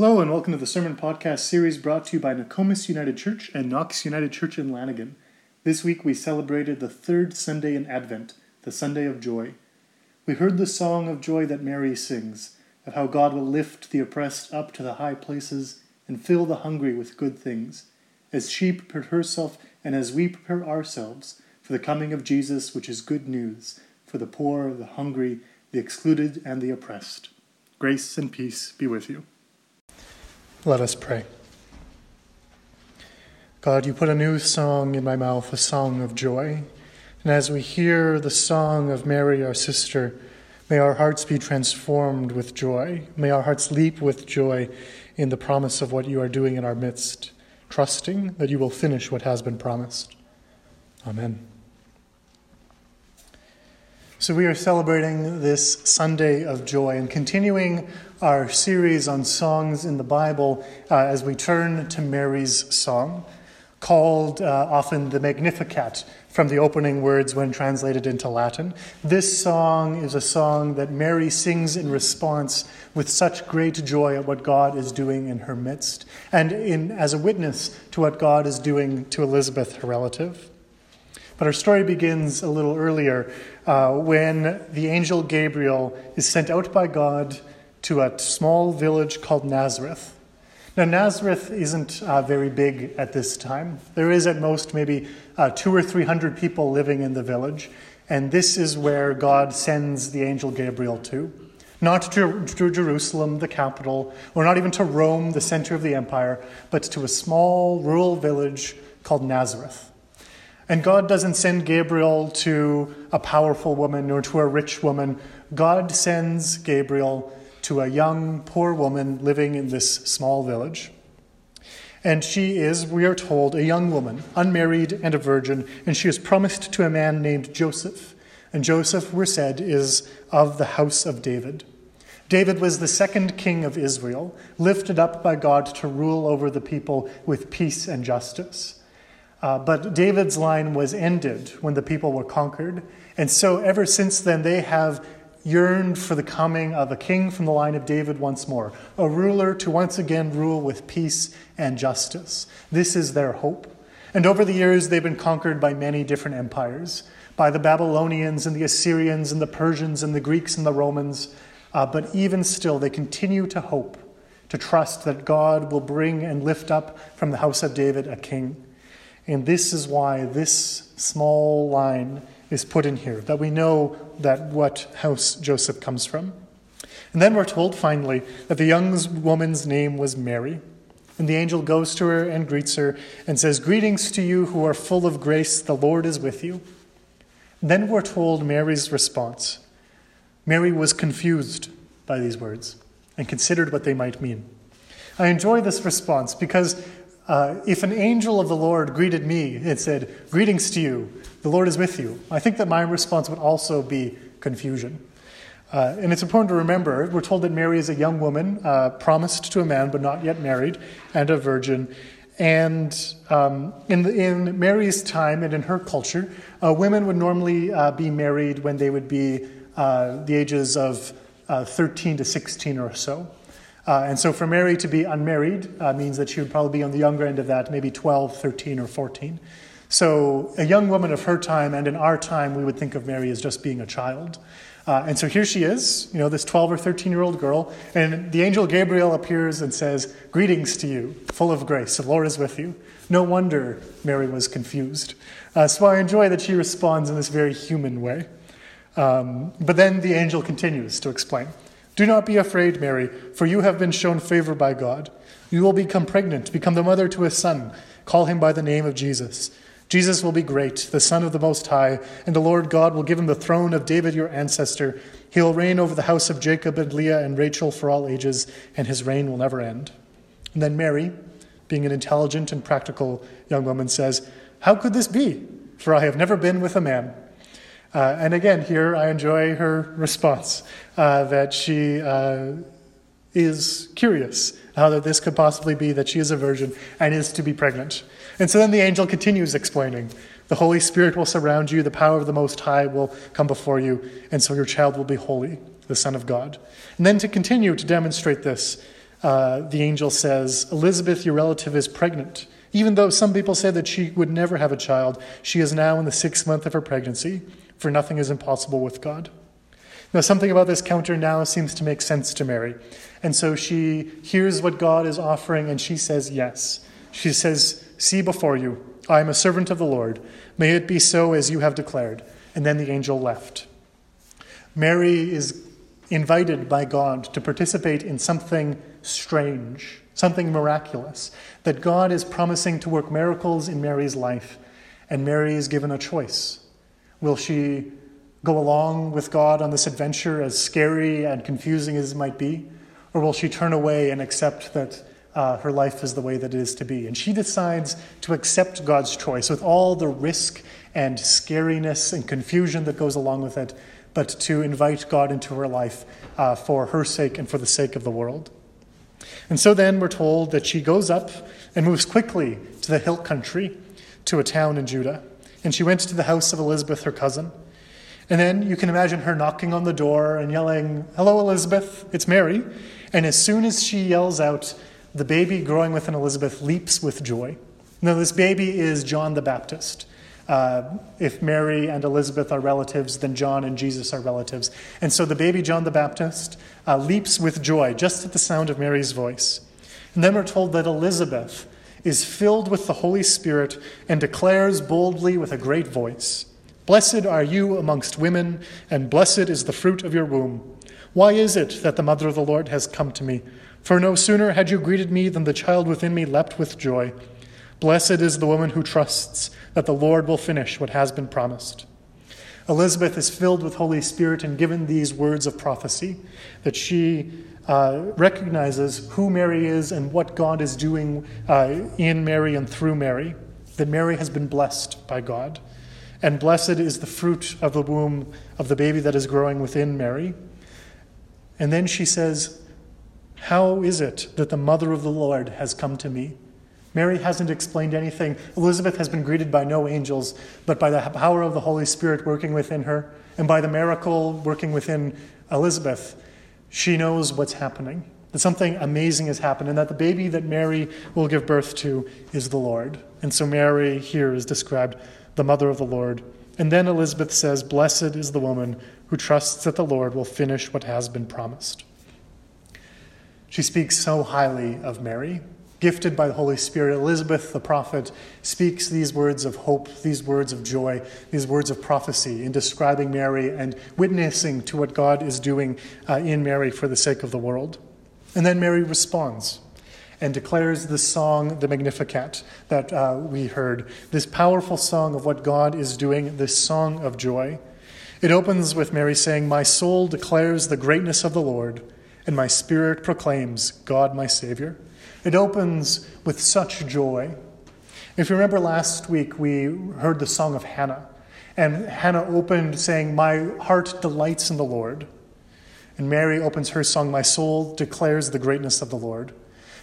Hello, and welcome to the Sermon Podcast series brought to you by Nokomis United Church and Knox United Church in Lanigan. This week we celebrated the third Sunday in Advent, the Sunday of Joy. We heard the song of joy that Mary sings, of how God will lift the oppressed up to the high places and fill the hungry with good things, as she prepared herself and as we prepare ourselves for the coming of Jesus, which is good news for the poor, the hungry, the excluded, and the oppressed. Grace and peace be with you. Let us pray. God, you put a new song in my mouth, a song of joy. And as we hear the song of Mary, our sister, may our hearts be transformed with joy. May our hearts leap with joy in the promise of what you are doing in our midst, trusting that you will finish what has been promised. Amen. So, we are celebrating this Sunday of joy and continuing our series on songs in the Bible uh, as we turn to Mary's song, called uh, often the Magnificat from the opening words when translated into Latin. This song is a song that Mary sings in response with such great joy at what God is doing in her midst, and in, as a witness to what God is doing to Elizabeth, her relative. But our story begins a little earlier uh, when the angel Gabriel is sent out by God to a small village called Nazareth. Now, Nazareth isn't uh, very big at this time. There is at most maybe uh, two or three hundred people living in the village, and this is where God sends the angel Gabriel to. Not to, to Jerusalem, the capital, or not even to Rome, the center of the empire, but to a small rural village called Nazareth. And God doesn't send Gabriel to a powerful woman or to a rich woman. God sends Gabriel to a young, poor woman living in this small village. And she is, we are told, a young woman, unmarried and a virgin, and she is promised to a man named Joseph. And Joseph, we're said, is of the house of David. David was the second king of Israel, lifted up by God to rule over the people with peace and justice. Uh, but David's line was ended when the people were conquered. And so ever since then, they have yearned for the coming of a king from the line of David once more, a ruler to once again rule with peace and justice. This is their hope. And over the years, they've been conquered by many different empires by the Babylonians and the Assyrians and the Persians and the Greeks and the Romans. Uh, but even still, they continue to hope, to trust that God will bring and lift up from the house of David a king. And this is why this small line is put in here, that we know that what house Joseph comes from. And then we're told finally that the young woman's name was Mary. And the angel goes to her and greets her and says, Greetings to you who are full of grace, the Lord is with you. And then we're told Mary's response. Mary was confused by these words and considered what they might mean. I enjoy this response because uh, if an angel of the Lord greeted me and said, Greetings to you, the Lord is with you, I think that my response would also be confusion. Uh, and it's important to remember we're told that Mary is a young woman, uh, promised to a man but not yet married, and a virgin. And um, in, the, in, Mary's time and in her culture, uh, women would normally uh, be married when they would be the ages of 13 to 16 or so. Uh, and so for Mary to be unmarried uh, means that she would probably be on the younger end of that, maybe 12, 13, or 14. So a young woman of her time, and in our time, we would think of Mary as just being a child. Uh, and so here she is, you know, this 12 or 13 year old girl, and the angel Gabriel appears and says, Greetings to you, full of grace, the Lord is with you. No wonder Mary was confused. Uh, so I enjoy that she responds in this very human way. Um, but then the angel continues to explain. Do not be afraid, Mary, for you have been shown favor by God. You will become pregnant, become the mother to a son. Call him by the name of Jesus. Jesus will be great, the Son of the Most High, and the Lord God will give him the throne of David your ancestor. He will reign over the house of Jacob and Leah and Rachel for all ages, and his reign will never end. And then Mary, being an intelligent and practical young woman, says, How could this be? For I have never been with a man. Uh, and again, here I enjoy her response uh, that she uh, is curious how that this could possibly be that she is a virgin and is to be pregnant. And so then the angel continues explaining the Holy Spirit will surround you, the power of the Most High will come before you, and so your child will be holy, the Son of God. And then to continue to demonstrate this, uh, the angel says, Elizabeth, your relative, is pregnant. Even though some people say that she would never have a child, she is now in the sixth month of her pregnancy, for nothing is impossible with God. Now, something about this counter now seems to make sense to Mary. And so she hears what God is offering and she says yes. She says, See before you, I am a servant of the Lord. May it be so as you have declared. And then the angel left. Mary is invited by God to participate in something strange, something miraculous, that God is promising to work miracles in Mary's life. And Mary is given a choice. Will she go along with God on this adventure, as scary and confusing as it might be? Or will she turn away and accept that uh, her life is the way that it is to be? And she decides to accept God's choice with all the risk and scariness and confusion that goes along with it, but to invite God into her life uh, for her sake and for the sake of the world. And so then we're told that she goes up and moves quickly to the hill country, to a town in Judah. And she went to the house of Elizabeth, her cousin. And then you can imagine her knocking on the door and yelling, Hello, Elizabeth, it's Mary. And as soon as she yells out, the baby growing within Elizabeth leaps with joy. Now, this baby is John the Baptist. Uh, if Mary and Elizabeth are relatives, then John and Jesus are relatives. And so the baby John the Baptist uh, leaps with joy just at the sound of Mary's voice. And then we're told that Elizabeth is filled with the Holy Spirit and declares boldly with a great voice Blessed are you amongst women, and blessed is the fruit of your womb. Why is it that the mother of the Lord has come to me? For no sooner had you greeted me than the child within me leapt with joy. Blessed is the woman who trusts that the Lord will finish what has been promised. Elizabeth is filled with Holy Spirit and given these words of prophecy that she uh, recognizes who Mary is and what God is doing uh, in Mary and through Mary, that Mary has been blessed by God. And blessed is the fruit of the womb of the baby that is growing within Mary. And then she says, How is it that the mother of the Lord has come to me? Mary hasn't explained anything. Elizabeth has been greeted by no angels, but by the power of the Holy Spirit working within her, and by the miracle working within Elizabeth, she knows what's happening. That something amazing has happened, and that the baby that Mary will give birth to is the Lord. And so Mary here is described the mother of the Lord. And then Elizabeth says, Blessed is the woman who trusts that the Lord will finish what has been promised. She speaks so highly of Mary. Gifted by the Holy Spirit, Elizabeth the prophet speaks these words of hope, these words of joy, these words of prophecy in describing Mary and witnessing to what God is doing uh, in Mary for the sake of the world. And then Mary responds and declares the song, the Magnificat, that uh, we heard. This powerful song of what God is doing, this song of joy. It opens with Mary saying, My soul declares the greatness of the Lord, and my spirit proclaims God my Savior. It opens with such joy. If you remember last week, we heard the song of Hannah. And Hannah opened saying, My heart delights in the Lord. And Mary opens her song, My soul declares the greatness of the Lord.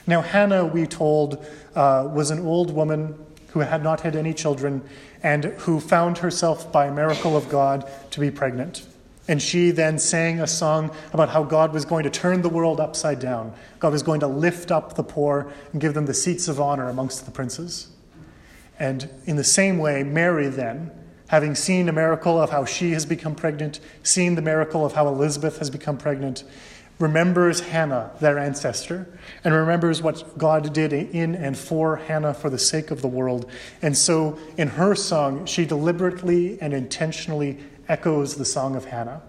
Now, Hannah, we told, uh, was an old woman who had not had any children and who found herself, by a miracle of God, to be pregnant. And she then sang a song about how God was going to turn the world upside down. God was going to lift up the poor and give them the seats of honor amongst the princes. And in the same way, Mary then, having seen a miracle of how she has become pregnant, seen the miracle of how Elizabeth has become pregnant, remembers Hannah, their ancestor, and remembers what God did in and for Hannah for the sake of the world. And so in her song, she deliberately and intentionally echoes the song of Hannah,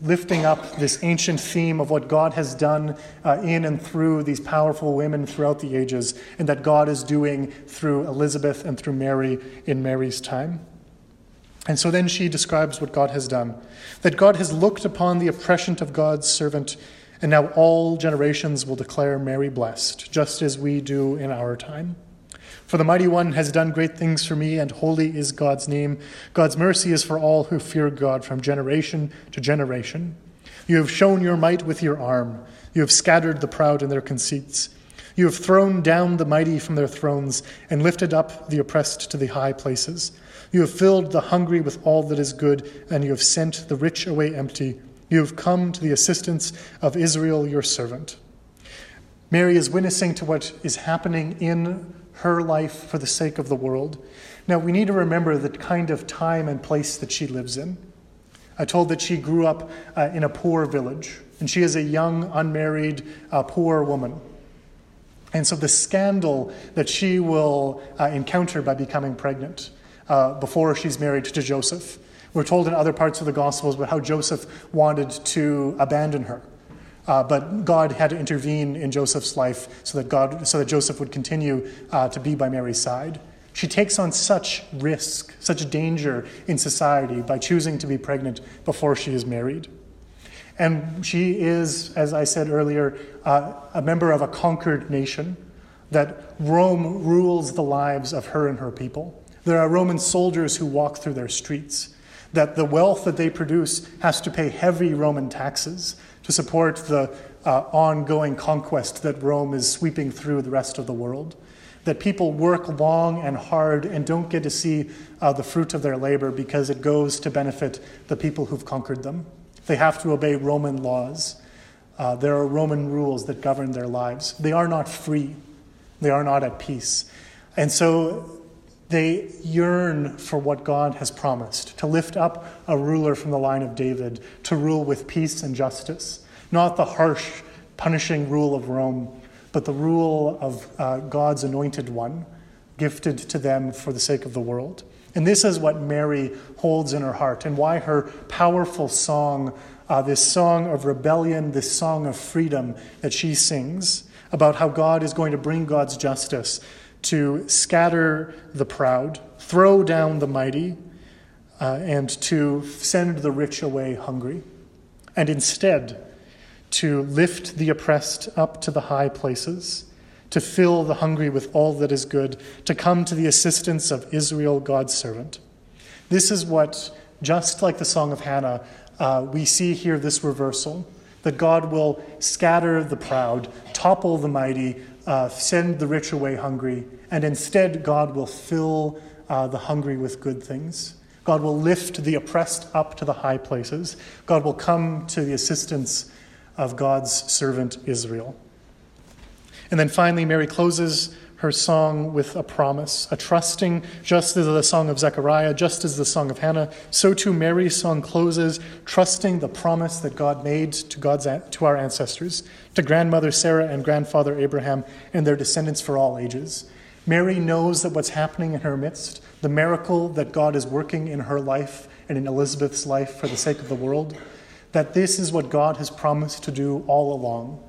lifting up this ancient theme of what God has done uh, in and through these powerful women throughout the ages, and that God is doing through Elizabeth and through Mary in Mary's time. And so then she describes what God has done that God has looked upon the oppression of God's servant, and now all generations will declare Mary blessed, just as we do in our time. For the mighty one has done great things for me, and holy is God's name. God's mercy is for all who fear God from generation to generation. You have shown your might with your arm. You have scattered the proud in their conceits. You have thrown down the mighty from their thrones and lifted up the oppressed to the high places. You have filled the hungry with all that is good, and you have sent the rich away empty. You have come to the assistance of Israel, your servant. Mary is witnessing to what is happening in her life for the sake of the world. Now, we need to remember the kind of time and place that she lives in. I told that she grew up uh, in a poor village, and she is a young, unmarried, uh, poor woman. And so the scandal that she will uh, encounter by becoming pregnant uh, before she's married to Joseph. We're told in other parts of the Gospels about how Joseph wanted to abandon her. Uh, but God had to intervene in Joseph's life so that, God, so that Joseph would continue uh, to be by Mary's side. She takes on such risk, such danger in society by choosing to be pregnant before she is married. And she is, as I said earlier, uh, a member of a conquered nation, that Rome rules the lives of her and her people. There are Roman soldiers who walk through their streets, that the wealth that they produce has to pay heavy Roman taxes to support the uh, ongoing conquest that Rome is sweeping through the rest of the world. That people work long and hard and don't get to see uh, the fruit of their labor because it goes to benefit the people who've conquered them. They have to obey Roman laws. Uh, there are Roman rules that govern their lives. They are not free, they are not at peace. And so they yearn for what God has promised to lift up a ruler from the line of David to rule with peace and justice, not the harsh, punishing rule of Rome, but the rule of uh, God's anointed one, gifted to them for the sake of the world. And this is what Mary holds in her heart, and why her powerful song, uh, this song of rebellion, this song of freedom that she sings about how God is going to bring God's justice to scatter the proud, throw down the mighty, uh, and to send the rich away hungry, and instead to lift the oppressed up to the high places to fill the hungry with all that is good, to come to the assistance of Israel, God's servant. This is what, just like the Song of Hannah, uh, we see here this reversal that God will scatter the proud, topple the mighty, uh, send the rich away hungry, and instead God will fill uh, the hungry with good things. God will lift the oppressed up to the high places. God will come to the assistance of God's servant Israel. And then finally, Mary closes her song with a promise, a trusting, just as the song of Zechariah, just as the song of Hannah, so too Mary's song closes, trusting the promise that God made to, God's, to our ancestors, to grandmother Sarah and grandfather Abraham and their descendants for all ages. Mary knows that what's happening in her midst, the miracle that God is working in her life and in Elizabeth's life for the sake of the world, that this is what God has promised to do all along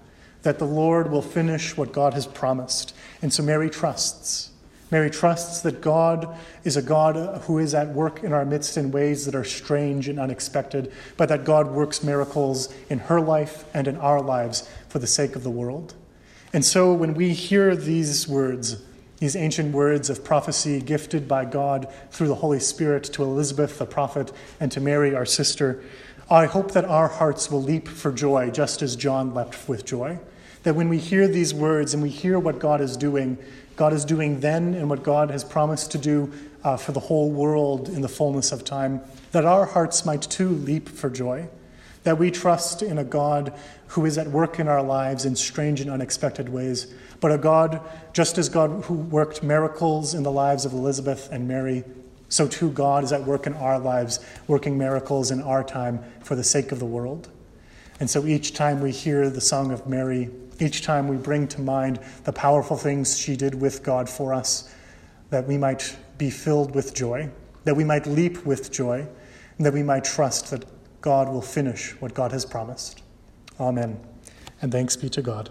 that the Lord will finish what God has promised. And so Mary trusts. Mary trusts that God is a God who is at work in our midst in ways that are strange and unexpected, but that God works miracles in her life and in our lives for the sake of the world. And so when we hear these words, these ancient words of prophecy gifted by God through the Holy Spirit to Elizabeth, the prophet, and to Mary, our sister, I hope that our hearts will leap for joy, just as John leapt with joy. That when we hear these words and we hear what God is doing, God is doing then and what God has promised to do uh, for the whole world in the fullness of time, that our hearts might too leap for joy. That we trust in a God who is at work in our lives in strange and unexpected ways, but a God, just as God who worked miracles in the lives of Elizabeth and Mary, so too, God is at work in our lives, working miracles in our time for the sake of the world. And so each time we hear the song of Mary, each time we bring to mind the powerful things she did with God for us, that we might be filled with joy, that we might leap with joy, and that we might trust that God will finish what God has promised. Amen. And thanks be to God.